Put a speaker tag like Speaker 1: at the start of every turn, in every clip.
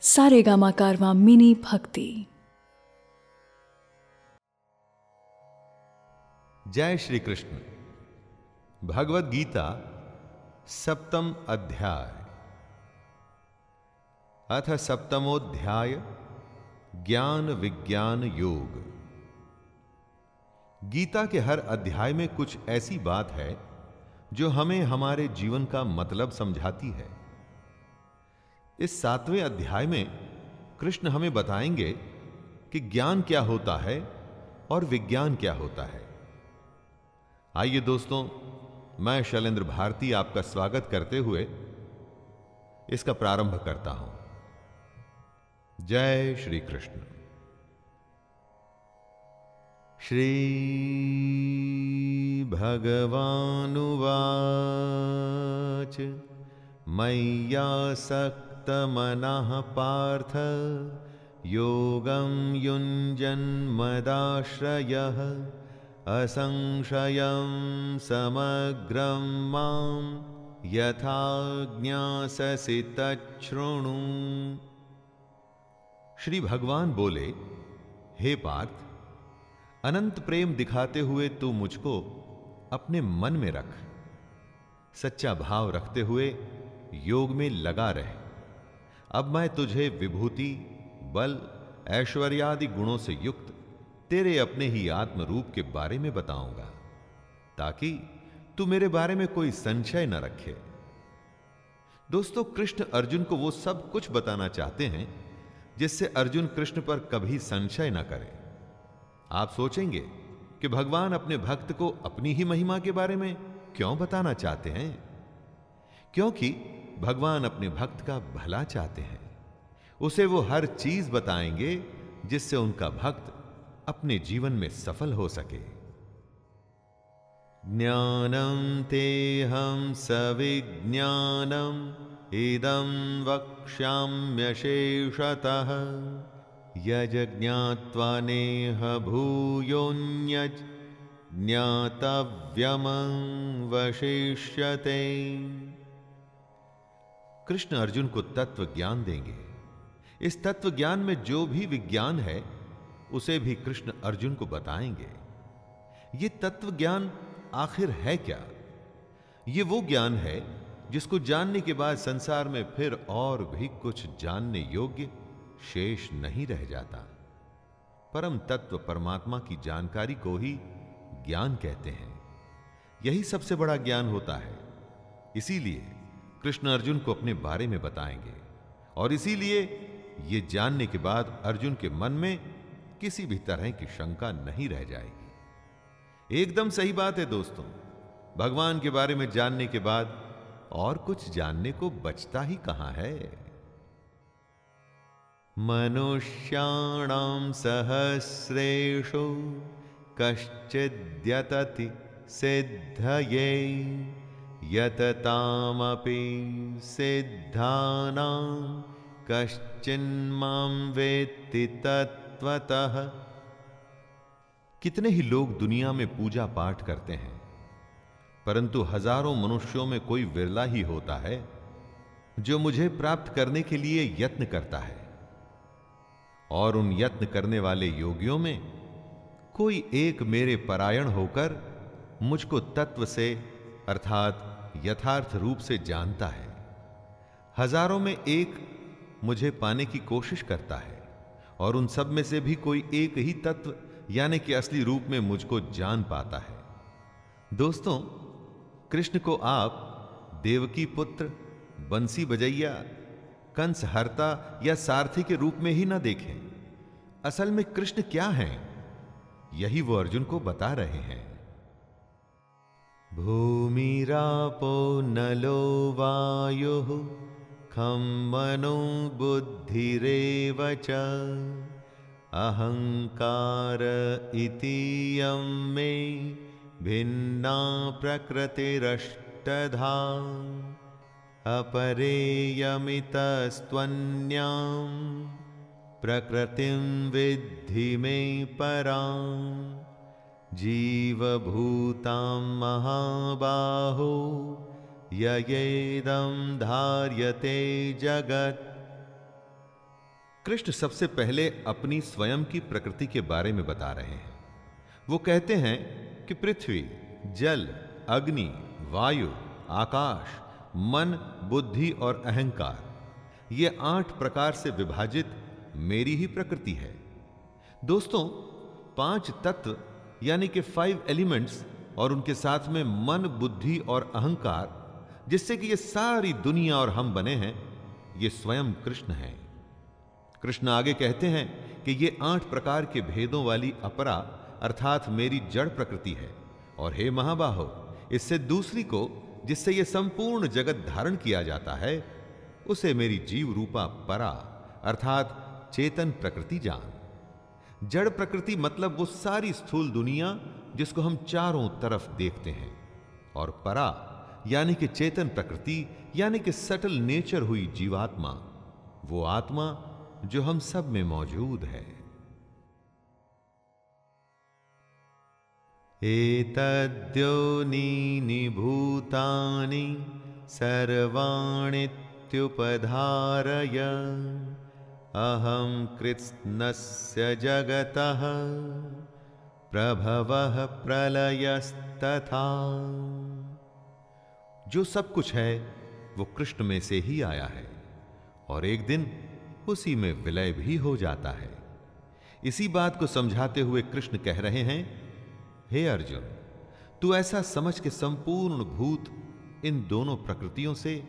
Speaker 1: सारे गामा कारवा मिनी भक्ति।
Speaker 2: जय श्री कृष्ण। भगवत गीता, सप्तम अध्याय। अथ सप्तमोध्याय, ज्ञान विज्ञान योग। गीता के हर अध्याय में कुछ ऐसी बात है, जो हमें हमारे जीवन का मतलब समझाती है। इस सातवें अध्याय में कृष्ण हमें बताएँगे कि ज्ञान क्या होता है और विज्ञान क्या होता है। आइए दोस्तों, मैं शैलेंद्र भारती आपका स्वागत करते हुए इसका प्रारंभ करता हूँ। जय श्री कृष्ण। श्री भगवानुवाच मय्यासक्तमनः पार्थ। योगं युञ्जन्मदाश्रयः असंशयं समग्रं माँ यथा श्री भगवान बोले, हे पार्थ, अनंत प्रेम दिखाते हुए तू मुझको अपने मन में रख। सच्चा भाव रखते हुए योग में लगा रहे। अब मैं तुझे विभूति, बल, ऐश्वर्यादि गुणों से युक्त तेरे अपने ही आत्म रूप के बारे में बताऊँगा, ताकि तू मेरे बारे में कोई संशय न रखे। दोस्तों, कृष्ण अर्जुन को वो सब कुछ बताना चाहते हैं, जिससे अर्जुन कृष्ण पर कभी संशय न करे। आप सोचेंगे कि भगवान अपने भक्त को अपनी ही महिमा के बारे में क्यों बताना चाहते हैं? क्योंकि भगवान अपने भक्त का भला चाहते हैं। उसे वो हर चीज़ बताएँगे जिससे उनका भक्त अपने जीवन में सफल हो सके। ज्ञानम ते हम सविज्ञानम इदं वक्ष्याम्यशेषतः यज्ञात्वा नेह भूयोन्यज ज्ञातव्यमवशिष्यते कृष्ण अर्जुन को तत्व ज्ञान देंगे। इस तत्व ज्ञान में जो भी विज्ञान है, उसे भी कृष्ण अर्जुन को बताएँगे। ये तत्व ज्ञान आखिर है क्या? ये वो ज्ञान है, जिसको जानने के बाद संसार में फिर और भी कुछ जानने योग्य शेष नहीं रह जाता। परम तत्व परमात्मा की जानकारी को ही ज्ञान कहते हैं। यही सबसे बड़ा ज्ञान होता है। इसीलिए कृष्ण अर्जुन को अपने बारे में बताएँगे और इसीलिए यह जानने के बाद अर्जुन के मन में किसी भी तरह की शंका नहीं रह जाएगी। एकदम सही बात है दोस्तों, भगवान के बारे में जानने के बाद और कुछ जानने को बचता ही कहाँ है? मनुष्याणां सहस्रेषु कश्चिद्यतति सिद्धये। यततामपि सिद्धानां कश्चिन्मां वेत्ति तत्वतः कितने ही लोग दुनिया में पूजा पाठ करते हैं, परंतु हज़ारों मनुष्यों में कोई विरला ही होता है, जो मुझे प्राप्त करने के लिए यत्न करता है। और उन यत्न करने वाले योगियों में कोई एक मेरे परायण होकर मुझको तत्व से अर्थात यथार्थ रूप से जानता है। हज़ारों में एक मुझे पाने की कोशिश करता है, और उन सब में से भी कोई एक ही तत्व, यानी कि असली रूप में मुझको जान पाता है। दोस्तों, कृष्ण को आप देवकी पुत्र, बंसी बजैया, कंस हरता या सारथी के रूप में ही ना देखें। असल में कृष्ण क्या हैं, यही वो अर्जुन को बता रहे हैं। भूमिरापो नलो वायु खम मनो बुद्धिरेव च। मे भिन्ना प्रकृतिरष्टधा। अपरेयमितस्त्वन्यां प्रकृतिं विद्धि मे परां जीवभूतां महाबाहो, ययेदं धार्यते जगत्। कृष्ण सबसे पहले अपनी स्वयं की प्रकृति के बारे में बता रहे हैं। वो कहते हैं कि पृथ्वी, जल, अग्नि, वायु, आकाश, मन, बुद्धि और अहंकार, ये आठ प्रकार से विभाजित मेरी ही प्रकृति है। दोस्तों, पाँच तत्व यानी कि फाइव एलिमेंट्स और उनके साथ में मन, बुद्धि और अहंकार, जिससे कि ये सारी दुनिया और हम बने हैं, ये स्वयं कृष्ण हैं। कृष्ण आगे कहते हैं कि ये आठ प्रकार के भेदों वाली अपरा, अर्थात मेरी जड़ प्रकृति है। और हे महाबाहो, इससे दूसरी को, जिससे यह संपूर्ण जगत धारण किया जाता है, उसे मेरी जीव रूपा परा, अर्थात चेतन प्रकृति जान। जड़ प्रकृति मतलब वो सारी स्थूल दुनिया जिसको हम चारों तरफ़ देखते हैं। और परा, यानी कि चेतन प्रकृति, यानी कि सटल नेचर हुई जीवात्मा, वो आत्मा जो हम सब में मौजूद है। एतद्योनीनि भूतानि सर्वाणित्युपधारय अहं कृत्स्नस्य जगतः प्रभवः प्रलयस्तथा। जो सब कुछ है, वो कृष्ण में से ही आया है और एक दिन उसी में विलय भी हो जाता है। इसी बात को समझाते हुए कृष्ण कह रहे हैं, हे अर्जुन, तू ऐसा समझ के संपूर्ण भूत इन दोनों प्रकृतियों से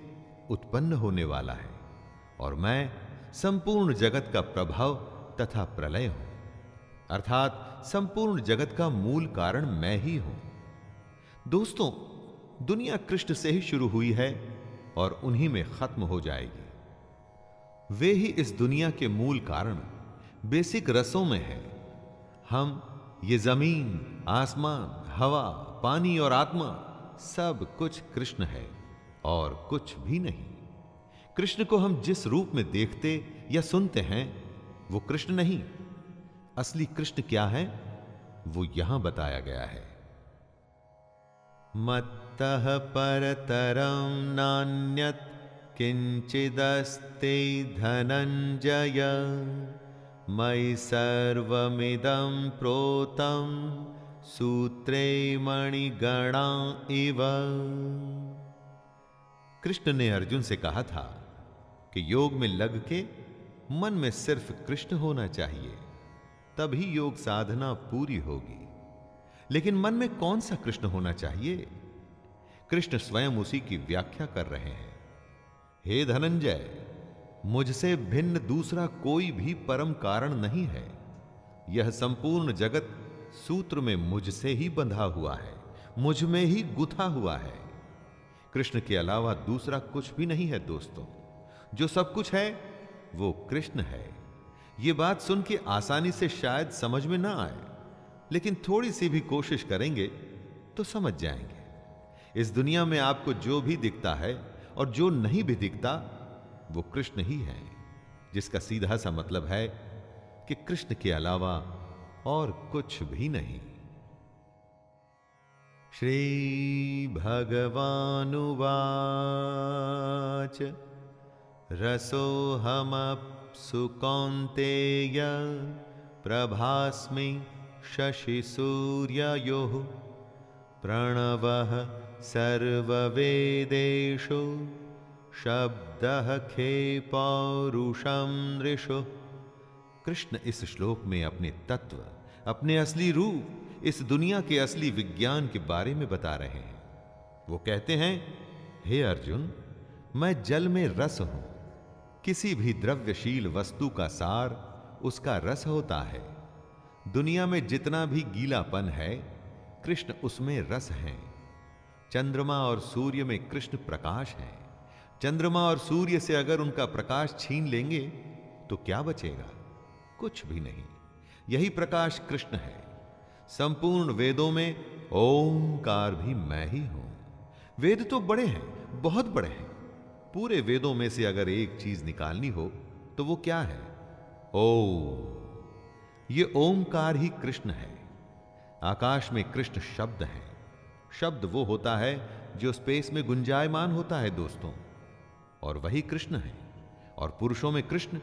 Speaker 2: उत्पन्न होने वाला है और मैं संपूर्ण जगत का प्रभाव तथा प्रलय हूँ। अर्थात संपूर्ण जगत का मूल कारण मैं ही हूँ। दोस्तों, दुनिया कृष्ण से ही शुरू हुई है और उन्हीं में खत्म हो जाएगी। वे ही इस दुनिया के मूल कारण, बेसिक रसों में है। हम, ये ज़मीन, आसमान, हवा, पानी और आत्मा, सब कुछ कृष्ण है और कुछ भी नहीं। कृष्ण को हम जिस रूप में देखते या सुनते हैं, वो कृष्ण नहीं। असली कृष्ण क्या है, वो यहाँ बताया गया है। मत्तः परतरम नान्यत किंचिदस्ते धनंजय मयि सर्वमिदं प्रोतम सूत्रे मणिगणा इव। कृष्ण ने अर्जुन से कहा था कि योग में लग के मन में सिर्फ़ कृष्ण होना चाहिए, तभी योग साधना पूरी होगी। लेकिन मन में कौन सा कृष्ण होना चाहिए? कृष्ण स्वयं उसी की व्याख्या कर रहे हैं। हे धनंजय, मुझसे भिन्न दूसरा कोई भी परम कारण नहीं है। यह संपूर्ण जगत सूत्र में मुझसे ही बंधा हुआ है, मुझमें ही गुथा हुआ है। कृष्ण के अलावा दूसरा कुछ भी नहीं है, दोस्तों। जो सब कुछ है, वो कृष्ण है। यह बात सुन के आसानी से शायद समझ में ना आए, लेकिन थोड़ी सी भी कोशिश करेंगे तो समझ जाएँगे। इस दुनिया में आपको जो भी दिखता है और जो नहीं भी दिखता, वो कृष्ण ही है, जिसका सीधा सा मतलब है कि कृष्ण के अलावा और कुछ भी नहीं। श्री भगवानुवाच। रसोहमप्सु कौन्तेय प्रभास्मि शशिसूर्ययोः प्रणवः सर्ववेदेषु शब्दः खे पौरुषम ऋषु कृष्ण इस श्लोक में अपने तत्व, अपने असली रूप, इस दुनिया के असली विज्ञान के बारे में बता रहे हैं। वो कहते हैं, हे अर्जुन, मैं जल में रस हूँ। किसी भी द्रव्यशील वस्तु का सार उसका रस होता है। दुनिया में जितना भी गीलापन है, कृष्ण उसमें रस है। चंद्रमा और सूर्य में कृष्ण प्रकाश है। चंद्रमा और सूर्य से अगर उनका प्रकाश छीन लेंगे तो क्या बचेगा? कुछ भी नहीं। यही प्रकाश कृष्ण है। संपूर्ण वेदों में ओंकार भी मैं ही हूँ। वेद तो बड़े हैं, बहुत बड़े हैं। पूरे वेदों में से अगर एक चीज़ निकालनी हो तो वो क्या है? ओ ये ओंकार ही कृष्ण है। आकाश में कृष्ण शब्द है। शब्द वो होता है जो स्पेस में गुंजायमान होता है दोस्तों। और वही कृष्ण है। और पुरुषों में कृष्ण,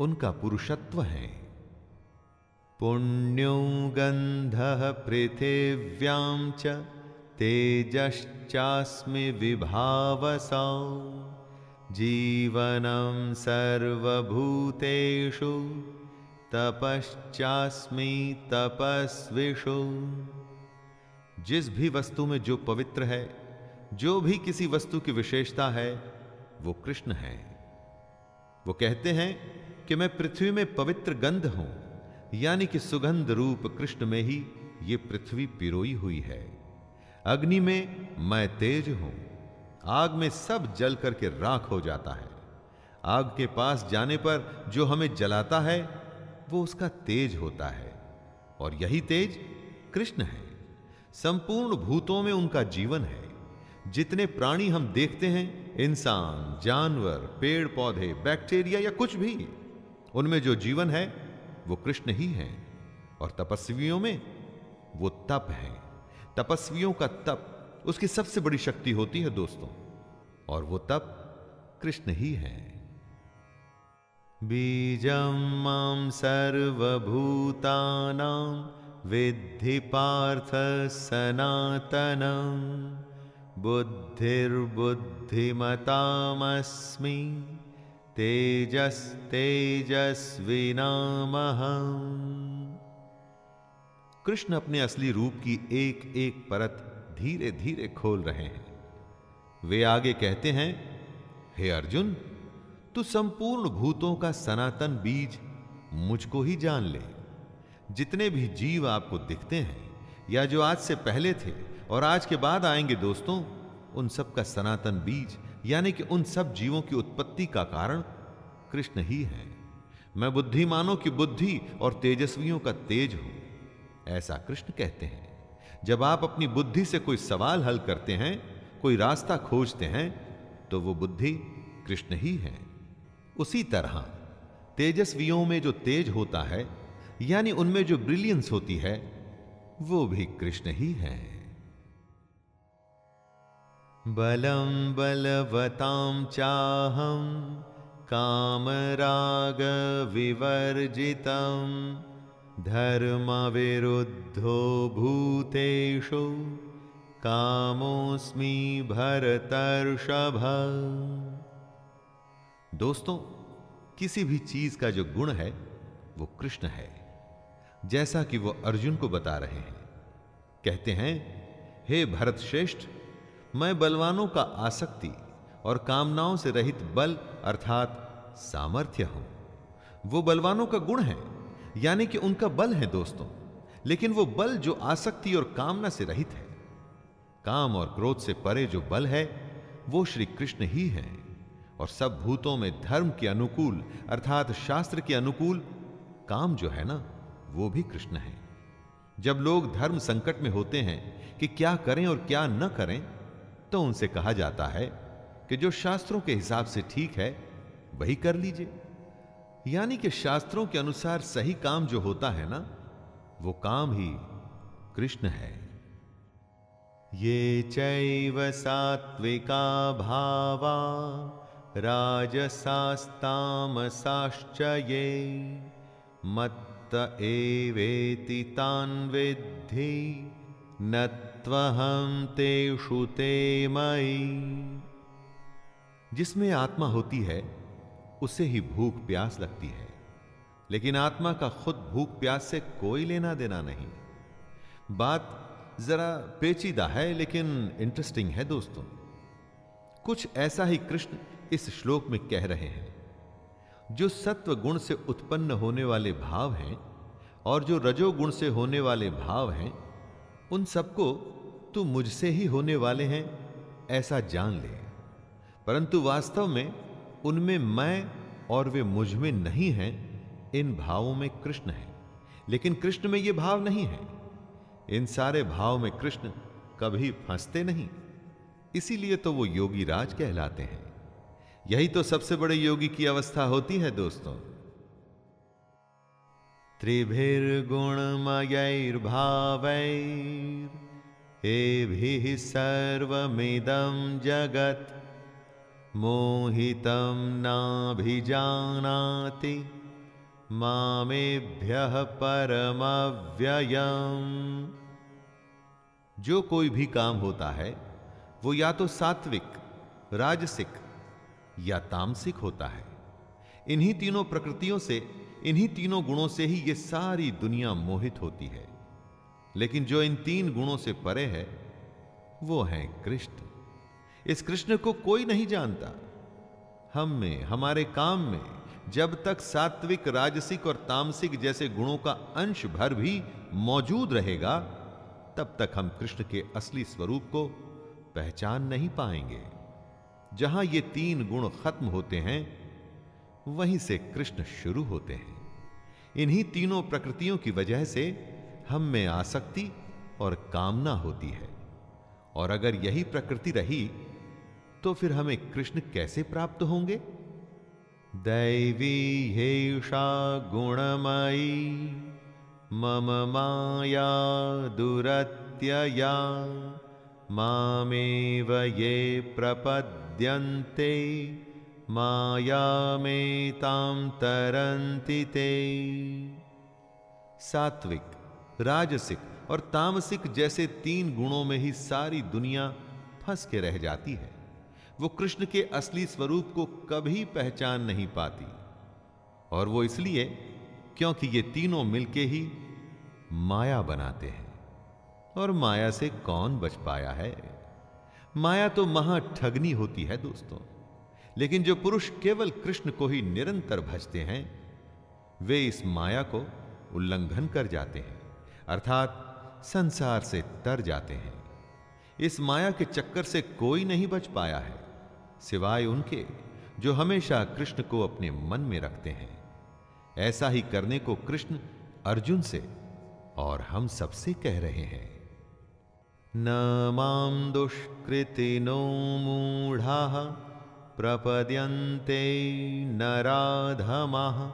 Speaker 2: उनका पुरुषत्व है। पुण्यो गंध पृथिव्यां च तेजश्चास्मि विभावसा जीवनं सर्वभूतेषु, तपश्चास्मि तपस्विषु। जिस भी वस्तु में जो पवित्र है, जो भी किसी वस्तु की विशेषता है, वो कृष्ण है। वो कहते हैं कि मैं पृथ्वी में पवित्र गंध हूँ, यानी कि सुगंध रूप कृष्ण में ही ये पृथ्वी पिरोई हुई है। अग्नि में मैं तेज हूँ। आग में सब जल करके राख हो जाता है। आग के पास जाने पर जो हमें जलाता है, वो उसका तेज होता है। और यही तेज कृष्ण है। संपूर्ण भूतों में उनका जीवन है। जितने प्राणी हम देखते हैं, इंसान, जानवर पेड़ पौधे बैक्टीरिया या कुछ भी, उनमें जो जीवन है, वो कृष्ण ही है। और तपस्वियों में वो तप है। तपस्वियों का तप उसकी सबसे बड़ी शक्ति होती है दोस्तों, और वो तप कृष्ण ही है। बीजम माम सर्वभूतानां, विद्धि पार्थ सनातनम बुद्धिर्बुद्धिमतामस्मि, तेजस तेजस्विनामहम। कृष्ण अपने असली रूप की एक एक परत धीरे धीरे खोल रहे हैं। वे आगे कहते हैं, हे अर्जुन, तू संपूर्ण भूतों का सनातन बीज मुझको ही जान ले। जितने भी जीव आपको दिखते हैं या जो आज से पहले थे और आज के बाद आएँगे दोस्तों, उन सब का सनातन बीज, यानी कि उन सब जीवों की उत्पत्ति का कारण कृष्ण ही है। मैं बुद्धिमानों की बुद्धि और तेजस्वियों का तेज हूँ। ऐसा कृष्ण कहते हैं। जब आप अपनी बुद्धि से कोई सवाल हल करते हैं, कोई रास्ता खोजते हैं तो वो बुद्धि कृष्ण ही है। उसी तरह, तेजस्वियों में जो तेज होता है, यानी उनमें जो ब्रिलियंस होती है, वो भी कृष्ण ही है। बलम बलवताम चाहम कामराग विवर्जितम। धर्म विरुद्धो भूतेषु कामोस्मि भरतर्षभ। दोस्तों, किसी भी चीज़ का जो गुण है, वो कृष्ण है, जैसा कि वो अर्जुन को बता रहे हैं। कहते हैं, हे भरत श्रेष्ठ मैं बलवानों का आसक्ति और कामनाओं से रहित बल अर्थात सामर्थ्य हूँ। वो बलवानों का गुण है यानी कि उनका बल है दोस्तों, लेकिन वो बल जो आसक्ति और कामना से रहित है। काम और क्रोध से परे जो बल है, वो श्री कृष्ण ही है। और सब भूतों में धर्म के अनुकूल, अर्थात शास्त्र के अनुकूल, काम जो है ना, वो भी कृष्ण है। जब लोग धर्म संकट में होते हैं कि क्या करें और क्या न करें तो उनसे कहा जाता है कि जो शास्त्रों के हिसाब से ठीक है, वही कर लीजिए। यानी कि शास्त्रों के अनुसार सही काम जो होता है ना, वो काम ही कृष्ण है। ये चैव सात्विका भावा राजसास्तामसाश्च ये मत्त एवेति तान् विद्धि न त्वहं तेषु ते मयि। जिसमें आत्मा होती है उसे ही भूख प्यास लगती है। लेकिन आत्मा का खुद भूख प्यास से कोई लेना देना नहीं। बात जरा पेचीदा है, लेकिन इंटरेस्टिंग है दोस्तों। कुछ ऐसा ही कृष्ण इस श्लोक में कह रहे हैं। जो सत्व गुण से उत्पन्न होने वाले भाव हैं और जो रजोगुण से होने वाले भाव हैं, उन सबको तू मुझसे ही होने वाले हैं, ऐसा जान ले। परंतु वास्तव में उनमें मैं और वे मुझमें नहीं हैं, इन भावों में कृष्ण है। लेकिन कृष्ण में ये भाव नहीं है। इन सारे भाव में कृष्ण कभी फंसते नहीं। इसीलिए तो वो योगी राज कहलाते हैं। यही तो सबसे बड़े योगी की अवस्था होती है, दोस्तों। त्रिभिर्गुणमयैर्भावैर् सर्वमिदं जगत्। मोहितं नाभिजानाति मामेभ्यः परमव्ययम्। जो कोई भी काम होता है, वो या तो सात्विक, राजसिक या तामसिक होता है। इन्हीं तीनों प्रकृतियों से, इन्हीं तीनों गुणों से ही ये सारी दुनिया मोहित होती है। लेकिन जो इन तीन गुणों से परे है, वो है कृष्ण। इस कृष्ण को कोई नहीं जानता। हम में, हमारे काम में, जब तक सात्विक, राजसिक और तामसिक जैसे गुणों का अंश भर भी मौजूद रहेगा, तब तक हम कृष्ण के असली स्वरूप को पहचान नहीं पाएँगे। जहाँ ये तीन गुण खत्म होते हैं, वहीं से कृष्ण शुरू होते हैं। इन्हीं तीनों प्रकृतियों की वजह से हम में आसक्ति और कामना होती है। और अगर यही प्रकृति रही तो फिर हमें कृष्ण कैसे प्राप्त होंगे? दैवी हेषा गुणमयी, मम माया दुरत्यया, मामेव ये प्रपद्यन्ते मायामेतां तरन्ति ते। सात्विक, राजसिक और तामसिक जैसे तीन गुणों में ही सारी दुनिया फंस के रह जाती है। वो कृष्ण के असली स्वरूप को कभी पहचान नहीं पाती। और वो इसलिए क्योंकि ये तीनों मिलके ही माया बनाते हैं। और माया से कौन बच पाया है? माया तो महा ठगनी होती है दोस्तों। लेकिन जो पुरुष केवल कृष्ण को ही निरंतर भजते हैं, वे इस माया को उल्लंघन कर जाते हैं। अर्थात संसार से तर जाते हैं। इस माया के चक्कर से कोई नहीं बच पाया है। सिवाय उनके, जो हमेशा कृष्ण को अपने मन में रखते हैं। ऐसा ही करने को कृष्ण अर्जुन से और हम सबसे कह रहे हैं। न माँ दुष्कृतिनो मूढ़ा प्रपद्यन्ते नराधमः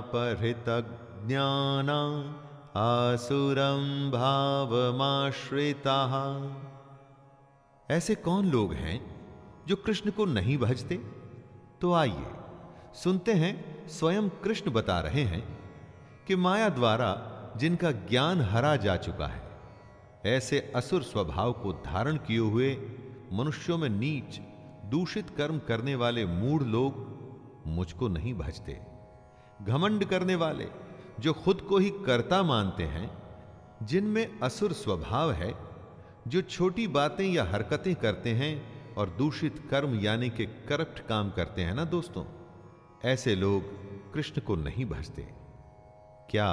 Speaker 2: परितज्ञाना आसुरं भावमाश्रिताः। ऐसे कौन लोग हैं जो कृष्ण को नहीं भजते? तो आइए, सुनते हैं, स्वयं कृष्ण बता रहे हैं कि माया द्वारा जिनका ज्ञान हरा जा चुका है, ऐसे असुर स्वभाव को धारण किए हुए मनुष्यों में नीच, दूषित कर्म करने वाले मूढ़ लोग मुझको नहीं भजते। घमंड करने वाले जो खुद को ही कर्ता मानते हैं, जिनमें असुर स्वभाव है जो छोटी बातें या हरकतें करते हैं और दूषित कर्म यानी के करप्ट काम करते हैं ना दोस्तों? ऐसे लोग कृष्ण को नहीं भजते। क्या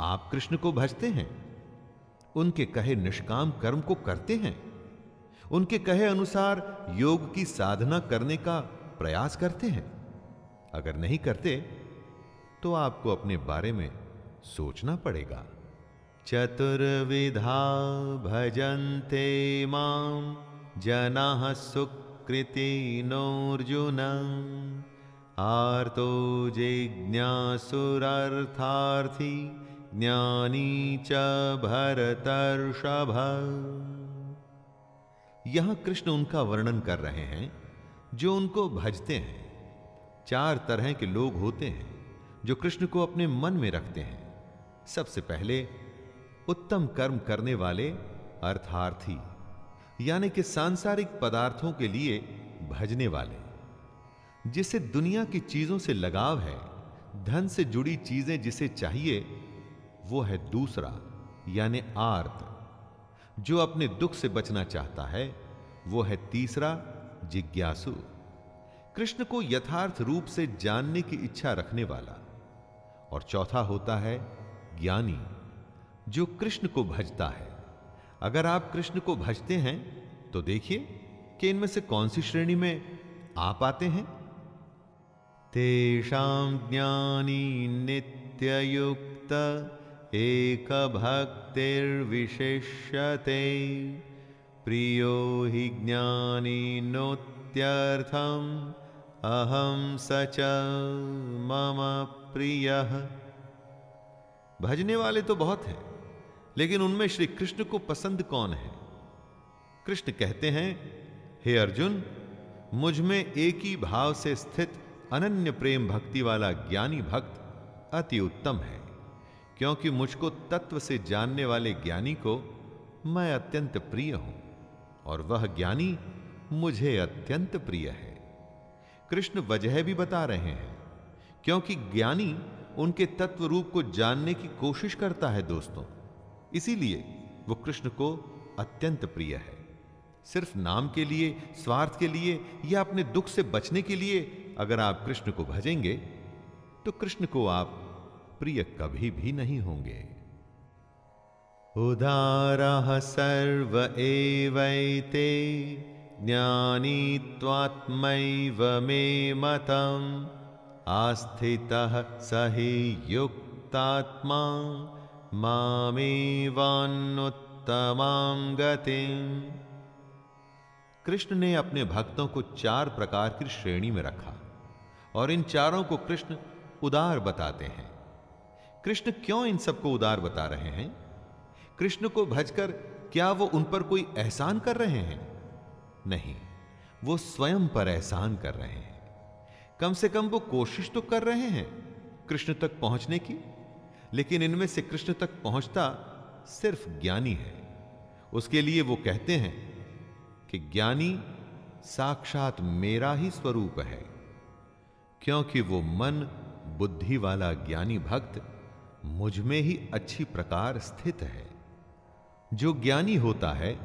Speaker 2: आप कृष्ण को भजते हैं? उनके कहे निष्काम कर्म को करते हैं? उनके कहे अनुसार योग की साधना करने का प्रयास करते हैं? अगर नहीं करते तो आपको अपने बारे में सोचना पड़ेगा। चतुर्विधा भजन्ते माँ जनाः सुकृति नोर्जुन आर्तो जिज्ञासुरर्थार्थी ज्ञानी च भरतर्षभ। यहाँ कृष्ण उनका वर्णन कर रहे हैं, जो उनको भजते हैं। चार तरह के लोग होते हैं, जो कृष्ण को अपने मन में रखते हैं। सबसे पहले उत्तम कर्म करने वाले अर्थार्थी, यानी कि सांसारिक पदार्थों के लिए भजने वाले, जिसे दुनिया की चीज़ों से लगाव है, धन से जुड़ी चीज़ें जिसे चाहिए, वो है दूसरा, यानी आर्त। जो अपने दुख से बचना चाहता है, वो है तीसरा, जिज्ञासु। कृष्ण को यथार्थ रूप से जानने की इच्छा रखने वाला, और चौथा होता है ज्ञानी। जो कृष्ण को भजता है। अगर आप कृष्ण को भजते हैं तो देखिए कि इनमें से कौन सी श्रेणी में आप आते हैं। तेषां ज्ञानी नित्ययुक्त एक भक्तिर्विशिष्यते प्रियो हि ज्ञानी नोत्यर्थम अहम सच मम प्रिय। भजने वाले तो बहुत हैं। लेकिन उनमें श्री कृष्ण को पसंद कौन है? कृष्ण कहते हैं, हे अर्जुन, मुझमें एक ही भाव से स्थित अनन्य प्रेम भक्ति वाला ज्ञानी भक्त अति उत्तम है, क्योंकि मुझको तत्व से जानने वाले ज्ञानी को मैं अत्यंत प्रिय हूँ, और वह ज्ञानी मुझे अत्यंत प्रिय है। कृष्ण वजह भी बता रहे हैं, क्योंकि ज्ञानी उनके तत्व रूप को जानने की कोशिश करता है दोस्तों। इसीलिए वो कृष्ण को अत्यंत प्रिय है। सिर्फ़ नाम के लिए, स्वार्थ के लिए या अपने दुख से बचने के लिए अगर आप कृष्ण को भजेंगे तो कृष्ण को आप प्रिय कभी भी नहीं होंगे। उदार सर्व एवैते ज्ञानी त्वात्मैव मे मतम, आस्थितः सहि युक्तात्मा। मामेवान्नुत्तमां गतिम् कृष्ण ने अपने भक्तों को चार प्रकार की श्रेणी में रखा और इन चारों को कृष्ण उदार बताते हैं। कृष्ण क्यों इन सबको उदार बता रहे हैं? कृष्ण को भजकर क्या वो उन पर कोई एहसान कर रहे हैं? नहीं, वो स्वयं पर एहसान कर रहे हैं। कम से कम वो कोशिश तो कर रहे हैं कृष्ण तक पहुँचने की। लेकिन इनमें से कृष्ण तक पहुँचता सिर्फ़ ज्ञानी है। उसके लिए वो कहते हैं कि ज्ञानी साक्षात मेरा ही स्वरूप है, क्योंकि वो मन बुद्धि वाला ज्ञानी भक्त मुझमें ही अच्छी प्रकार स्थित है। जो ज्ञानी होता है,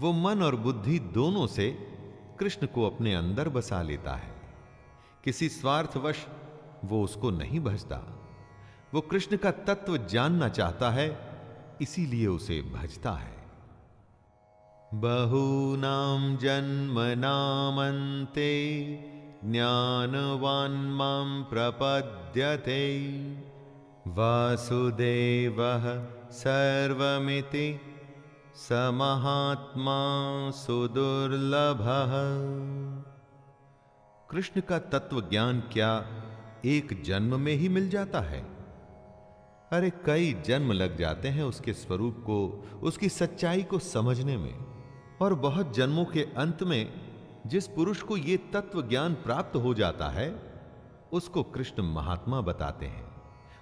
Speaker 2: वो मन और बुद्धि दोनों से कृष्ण को अपने अंदर बसा लेता है। किसी स्वार्थवश वो उसको नहीं भजता। वो कृष्ण का तत्व जानना चाहता है, इसीलिए उसे भजता है। बहूनां जन्मनामन्ते ज्ञानवान् माँ प्रपद्यते। वासुदेवः सर्वमिति स महात्मा सुदुर्लभः। कृष्ण का तत्व ज्ञान क्या एक जन्म में ही मिल जाता है? अरे कई जन्म लग जाते हैं उसके स्वरूप को, उसकी सच्चाई को समझने में। और बहुत जन्मों के अंत में जिस पुरुष को ये तत्व ज्ञान प्राप्त हो जाता है, उसको कृष्ण महात्मा बताते हैं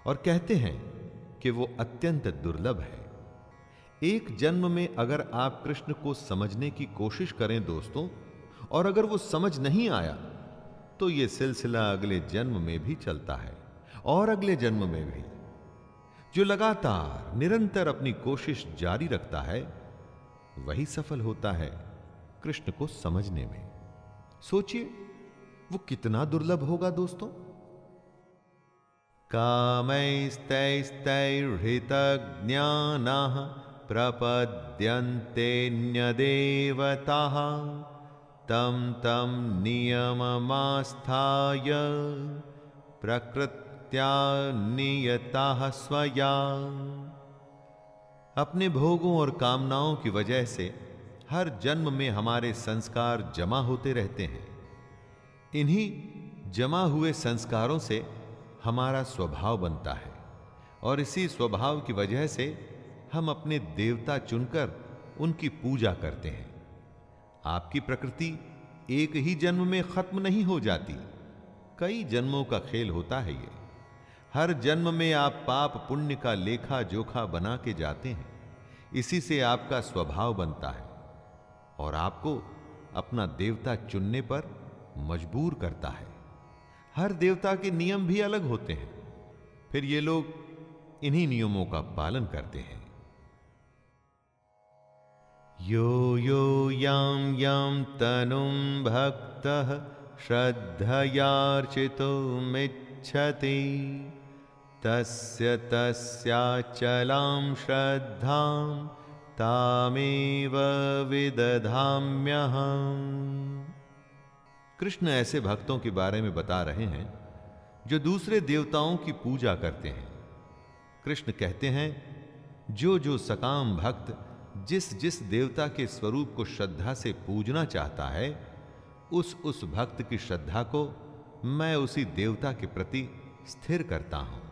Speaker 2: और कहते हैं कि वो अत्यंत दुर्लभ है। एक जन्म में अगर आप कृष्ण को समझने की कोशिश करें दोस्तों, और अगर वो समझ नहीं आया तो ये सिलसिला अगले जन्म में भी चलता है और अगले जन्म में भी। जो लगातार निरंतर अपनी कोशिश जारी रखता है, वही सफल होता है कृष्ण को समझने में। सोचिए, वो कितना दुर्लभ होगा दोस्तों। कामैस्तैस्तैर्हृत ज्ञान प्रपद्यन्तेन्यदेवता तम तम नियममास्थाय प्रकृत नियता स्वया। अपने भोगों और कामनाओं की वजह से हर जन्म में हमारे संस्कार जमा होते रहते हैं। इन्हीं जमा हुए संस्कारों से हमारा स्वभाव बनता है और इसी स्वभाव की वजह से हम अपने देवता चुनकर उनकी पूजा करते हैं। आपकी प्रकृति एक ही जन्म में खत्म नहीं हो जाती। कई जन्मों का खेल होता है ये। हर जन्म में आप पाप पुण्य का लेखा जोखा बना के जाते हैं। इसी से आपका स्वभाव बनता है और आपको अपना देवता चुनने पर मजबूर करता है। हर देवता के नियम भी अलग होते हैं। फिर ये लोग इन्हीं नियमों का पालन करते हैं। यो यो, याम याम तनुम भक्त श्रद्धयार्चितो मिच्छति तस्य तस्याचलां श्रद्धां तामेव विदधाम्यहम्। कृष्ण ऐसे भक्तों के बारे में बता रहे हैं, जो दूसरे देवताओं की पूजा करते हैं। कृष्ण कहते हैं, जो जो सकाम भक्त जिस जिस देवता के स्वरूप को श्रद्धा से पूजना चाहता है, उस उस भक्त की श्रद्धा को मैं उसी देवता के प्रति स्थिर करता हूँ।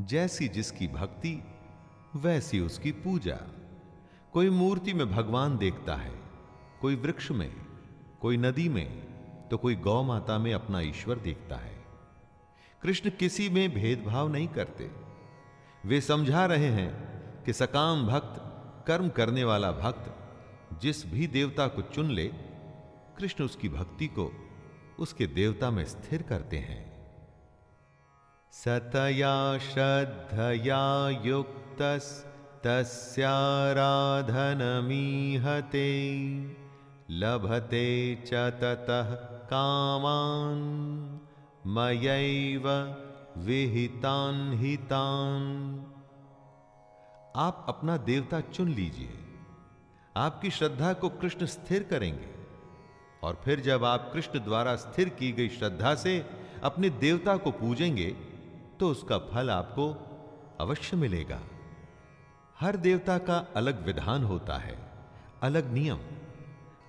Speaker 2: जैसी जिसकी भक्ति, वैसी उसकी पूजा। कोई मूर्ति में भगवान देखता है, कोई वृक्ष में, कोई नदी में तो कोई गौ माता में अपना ईश्वर देखता है। कृष्ण किसी में भेदभाव नहीं करते। वे समझा रहे हैं कि सकाम भक्त, कर्म करने वाला भक्त, जिस भी देवता को चुन ले, कृष्ण उसकी भक्ति को उसके देवता में स्थिर करते हैं। सतया श्रद्धया युक्त तस्याराधनमीहते, लभते च ततः कामान्, मयैव विहितान् हितान्। आप अपना देवता चुन लीजिए। आपकी श्रद्धा को कृष्ण स्थिर करेंगे। और फिर जब आप कृष्ण द्वारा स्थिर की गई श्रद्धा से अपने देवता को पूजेंगे तो उसका फल आपको अवश्य मिलेगा। हर देवता का अलग विधान होता है, अलग नियम।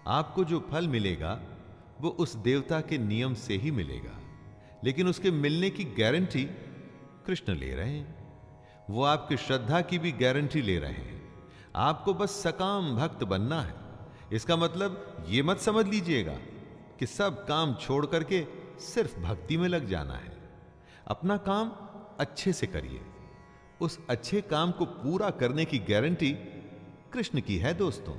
Speaker 2: आपको जो फल मिलेगा, वो उस देवता के नियम से ही मिलेगा। लेकिन उसके मिलने की गारंटी कृष्ण ले रहे हैं। वो आपकी श्रद्धा की भी गारंटी ले रहे हैं। आपको बस सकाम भक्त बनना है। इसका मतलब ये मत समझ लीजिएगा कि सब काम छोड़ करके सिर्फ़ भक्ति में लग जाना है। अपना काम अच्छे से करिए। उस अच्छे काम को पूरा करने की गारंटी कृष्ण की है, दोस्तों।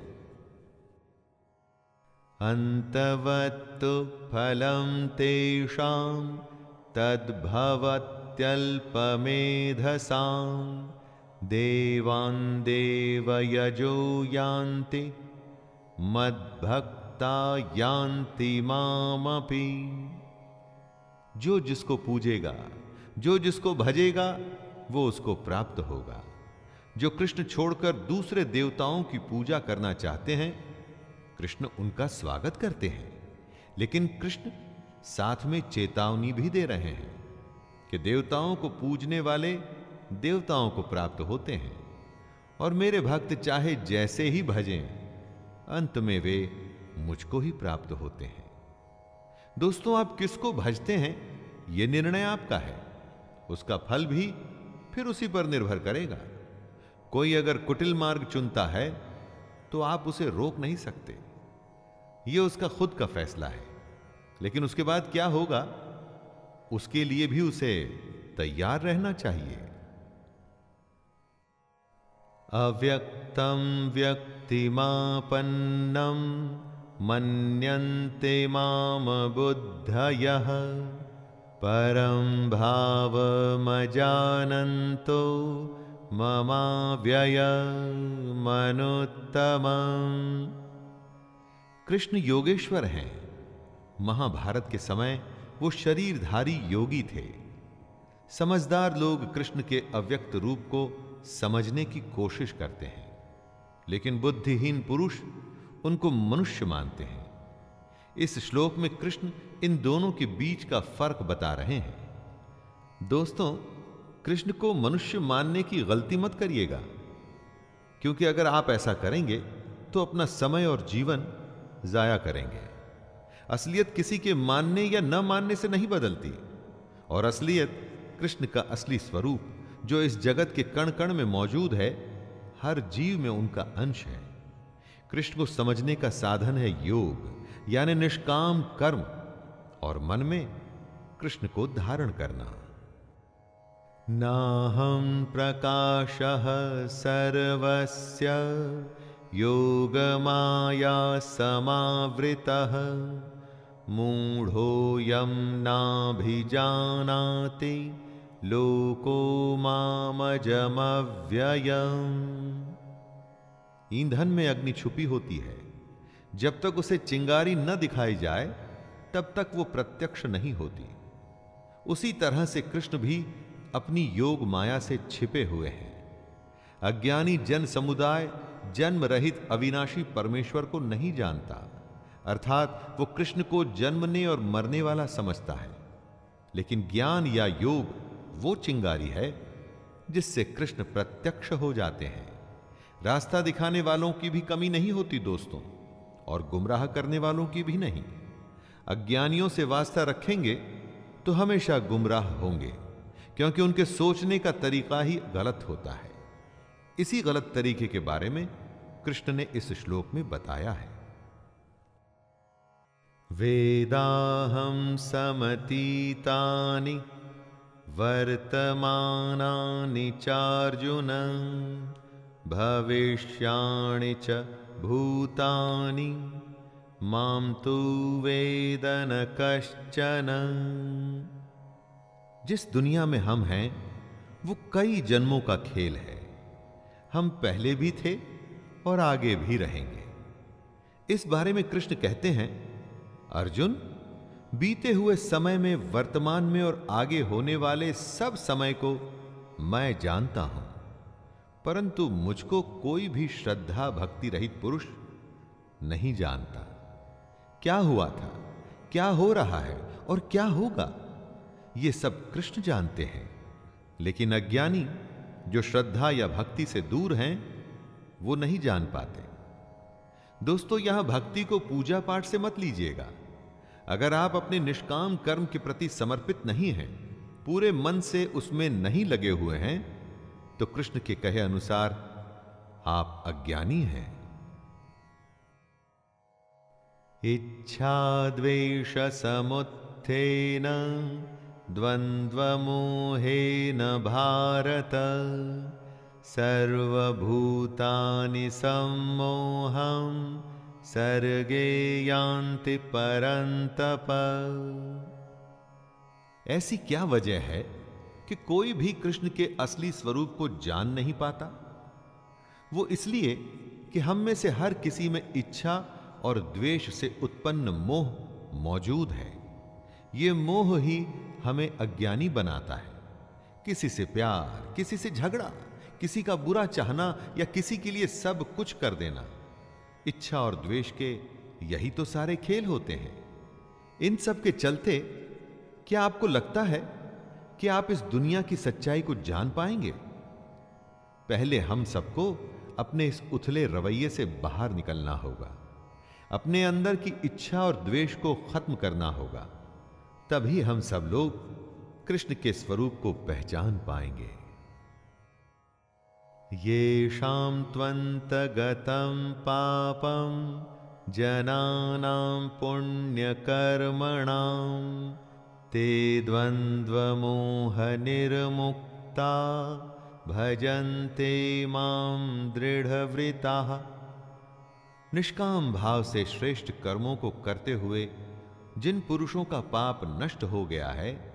Speaker 2: अंतवत्तु फलम तेषां, तद्भवत्यल्पमेधसां। देवान् देवयजो यान्ति, मद्भक्ता यान्ति मामपि। जो जिसको पूजेगा जो जिसको भजेगा, वो उसको प्राप्त होगा। जो कृष्ण छोड़कर दूसरे देवताओं की पूजा करना चाहते हैं, कृष्ण उनका स्वागत करते हैं। लेकिन कृष्ण साथ में चेतावनी भी दे रहे हैं कि देवताओं को पूजने वाले देवताओं को प्राप्त होते हैं। और मेरे भक्त चाहे जैसे ही भजें, अंत में वे मुझको ही प्राप्त होते हैं। दोस्तों, आप किसको भजते हैं यह निर्णय आपका है। उसका फल भी फिर उसी पर निर्भर करेगा। कोई अगर कुटिल मार्ग चुनता है तो आप उसे रोक नहीं सकते। यह उसका खुद का फैसला है। लेकिन उसके बाद क्या होगा? उसके लिए भी उसे तैयार रहना चाहिए। अव्यक्तम व्यक्तिमापन्नम मन्यन्ते माम बुद्धयः परं भावमजानन्तो ममाव्ययमनुत्तमम् कृष्ण योगेश्वर हैं। महाभारत के समय वो शरीरधारी योगी थे। समझदार लोग कृष्ण के अव्यक्त रूप को समझने की कोशिश करते हैं। लेकिन बुद्धिहीन पुरुष उनको मनुष्य मानते हैं। इस श्लोक में कृष्ण इन दोनों के बीच का फ़र्क बता रहे हैं। दोस्तों, कृष्ण को मनुष्य मानने की गलती मत करिएगा, क्योंकि अगर आप ऐसा करेंगे तो अपना समय और जीवन जाया करेंगे। असलियत किसी के मानने या न मानने से नहीं बदलती, और असलियत कृष्ण का असली स्वरूप, जो इस जगत के कण कण में मौजूद है, हर जीव में उनका अंश है। कृष्ण को समझने का साधन है योग, यानी निष्काम कर्म। और मन में कृष्ण को धारण करना। नाहं प्रकाश सर्वस्य योगमाया समावृतः मूढ़ोऽयं नाभिजानाति लोको मामजमव्ययम्। ईंधन में अग्नि छुपी होती है, जब तक उसे चिंगारी न दिखाई जाए तब तक वो प्रत्यक्ष नहीं होती। उसी तरह से कृष्ण भी अपनी योग माया से छिपे हुए हैं। अज्ञानी जन समुदाय जन्म रहित अविनाशी परमेश्वर को नहीं जानता। अर्थात वो कृष्ण को जन्मने और मरने वाला समझता है। लेकिन ज्ञान या योग वो चिंगारी है जिससे कृष्ण प्रत्यक्ष हो जाते हैं। रास्ता दिखाने वालों की भी कमी नहीं होती दोस्तों, और गुमराह करने वालों की भी नहीं। अज्ञानियों से वास्ता रखेंगे तो हमेशा गुमराह होंगे, क्योंकि उनके सोचने का तरीका ही गलत होता है। इसी गलत तरीके के बारे में कृष्ण ने इस श्लोक में बताया है। वेदाहं समतीतानि वर्तमानानि चार्जुन भविष्याणि च भूतानि। माँ तु वेदन कश्चन। जिस दुनिया में हम हैं, वो कई जन्मों का खेल है। हम पहले भी थे और आगे भी रहेंगे। इस बारे में कृष्ण कहते हैं, अर्जुन, बीते हुए समय में वर्तमान में और आगे होने वाले सब समय को मैं जानता हूँ। परंतु मुझको कोई भी श्रद्धा भक्ति रहित पुरुष नहीं जानता। क्या हुआ था? क्या हो रहा है? और क्या होगा? ये सब कृष्ण जानते हैं। लेकिन अज्ञानी, जो श्रद्धा या भक्ति से दूर हैं, वो नहीं जान पाते। दोस्तों, यहाँ भक्ति को पूजा पाठ से मत लीजिएगा। अगर आप अपने निष्काम कर्म के प्रति समर्पित नहीं हैं, पूरे मन से उसमें नहीं लगे हुए हैं तो कृष्ण के कहे अनुसार, आप अज्ञानी हैं। इच्छा द्वेष समुत्थेन द्वन्द्वमोहेन भारत। सर्वभूतानि सम्मोहं, सर्गे यान्ति परन्तप। ऐसी क्या वजह है कि कोई भी कृष्ण के असली स्वरूप को जान नहीं पाता? वो इसलिए कि हम में से हर किसी में इच्छा और द्वेष से उत्पन्न मोह मौजूद है। ये मोह ही हमें अज्ञानी बनाता है। किसी से प्यार, किसी से झगड़ा, किसी का बुरा चाहना या किसी के लिए सब कुछ कर देना। इच्छा और द्वेष के यही तो सारे खेल होते हैं। इन सब के चलते क्या आपको लगता है कि आप इस दुनिया की सच्चाई को जान पाएँगे? पहले हम सबको अपने इस उथले रवैये से बाहर निकलना होगा। अपने अंदर की इच्छा और द्वेष को खत्म करना होगा। तभी हम सब लोग कृष्ण के स्वरूप को पहचान पाएँगे। ये शाम त्वन्तगतं पापं जनानां पुण्यकर्मणां, ते द्वन्द्वमोहनिर्मुक्ता, भजन्ते माँ दृढ़वृताः निष्काम भाव से श्रेष्ठ कर्मों को करते हुए जिन पुरुषों का पाप नष्ट हो गया है,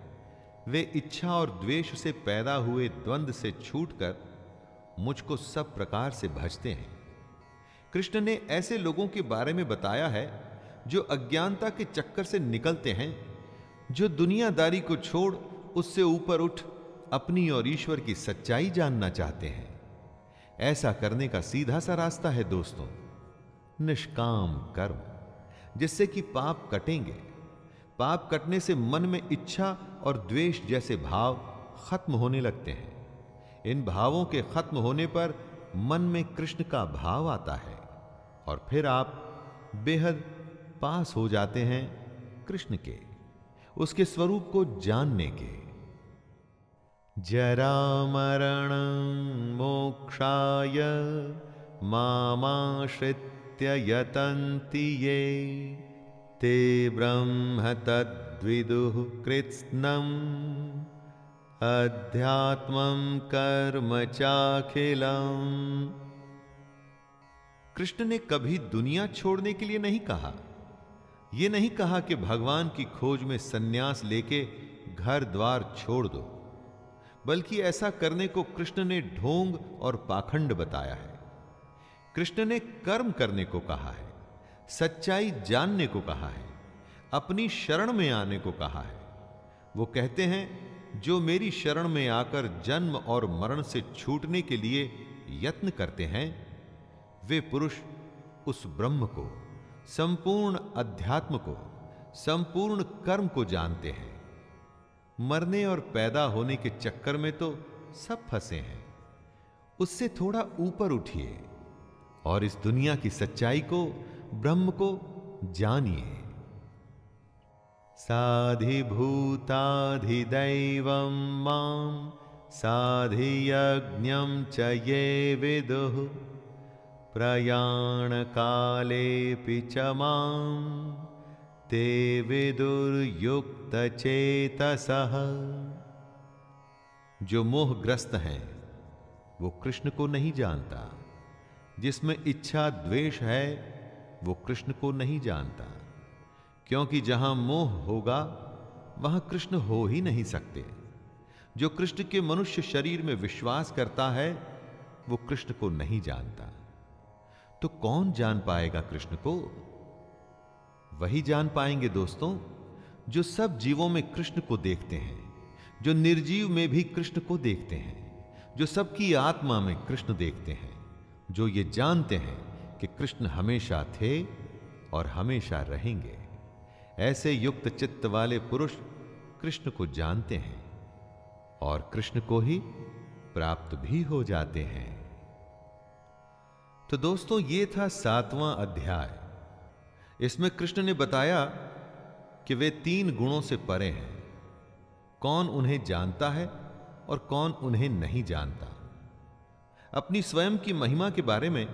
Speaker 2: वे इच्छा और द्वेष से पैदा हुए द्वंद से छूटकर मुझको सब प्रकार से भजते हैं। कृष्ण ने ऐसे लोगों के बारे में बताया है, जो अज्ञानता के चक्कर से निकलते हैं, जो दुनियादारी को छोड़ उससे ऊपर उठ अपनी और ईश्वर की सच्चाई जानना चाहते हैं। ऐसा करने का सीधा सा रास्ता है दोस्तों। निष्काम कर्म, जिससे कि पाप कटेंगे। पाप कटने से मन में इच्छा और द्वेष जैसे भाव खत्म होने लगते हैं। इन भावों के खत्म होने पर मन में कृष्ण का भाव आता है और फिर आप बेहद पास हो जाते हैं कृष्ण के, उसके स्वरूप को जानने के। जरा मरण मोक्षाय मामाश्रित्य यतन्ति ये। ते ब्रह्म तद्विदुः कृत्स्नम् अध्यात्मं कर्म चाखिलम। कृष्ण ने कभी दुनिया छोड़ने के लिए नहीं कहा। यह नहीं कहा कि भगवान की खोज में सन्यास लेके घर द्वार छोड़ दो, बल्कि ऐसा करने को कृष्ण ने ढोंग और पाखंड बताया है। कृष्ण ने कर्म करने को कहा है, सच्चाई जानने को कहा है, अपनी शरण में आने को कहा है। वो कहते हैं, जो मेरी शरण में आकर जन्म और मरण से छूटने के लिए यत्न करते हैं, वे पुरुष उस ब्रह्म को, संपूर्ण अध्यात्म को, संपूर्ण कर्म को जानते हैं। मरने और पैदा होने के चक्कर में तो सब फंसे हैं। उससे थोड़ा ऊपर उठिए। और इस दुनिया की सच्चाई को, ब्रह्म को जानिए। साधिभूताधिदैवं माँ, साधियज्ञं च ये विदुः, प्रयाणकालेऽपि च माँ, ते विदुर्युक्त चेतसः जो मोहग्रस्त हैं, वो कृष्ण को नहीं जानता। जिसमें इच्छा द्वेष है, वो कृष्ण को नहीं जानता। क्योंकि जहाँ मोह होगा, वहाँ कृष्ण हो ही नहीं सकते। जो कृष्ण के मनुष्य शरीर में विश्वास करता है, वो कृष्ण को नहीं जानता। तो कौन जान पाएगा कृष्ण को? वही जान पाएँगे दोस्तों, जो सब जीवों में कृष्ण को देखते हैं, जो निर्जीव में भी कृष्ण को देखते हैं, जो सबकी आत्मा में कृष्ण देखते हैं। जो ये जानते हैं कि कृष्ण हमेशा थे और हमेशा रहेंगे। ऐसे युक्त चित्त वाले पुरुष कृष्ण को जानते हैं और कृष्ण को ही प्राप्त भी हो जाते हैं। तो दोस्तों, ये था सातवां अध्याय। इसमें कृष्ण ने बताया कि वे तीन गुणों से परे हैं। कौन उन्हें जानता है और कौन उन्हें नहीं जानता? अपनी स्वयं की महिमा के बारे में,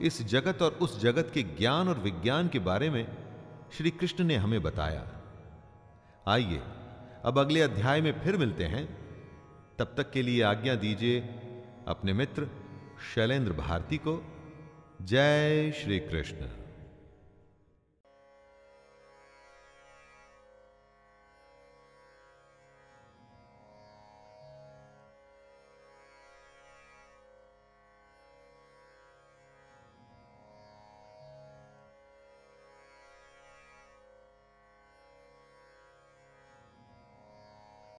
Speaker 2: इस जगत और उस जगत के ज्ञान और विज्ञान के बारे में श्री कृष्ण ने हमें बताया। आइए, अब अगले अध्याय में फिर मिलते हैं। तब तक के लिए आज्ञा दीजिए अपने मित्र शैलेंद्र भारती को। जय श्री कृष्ण।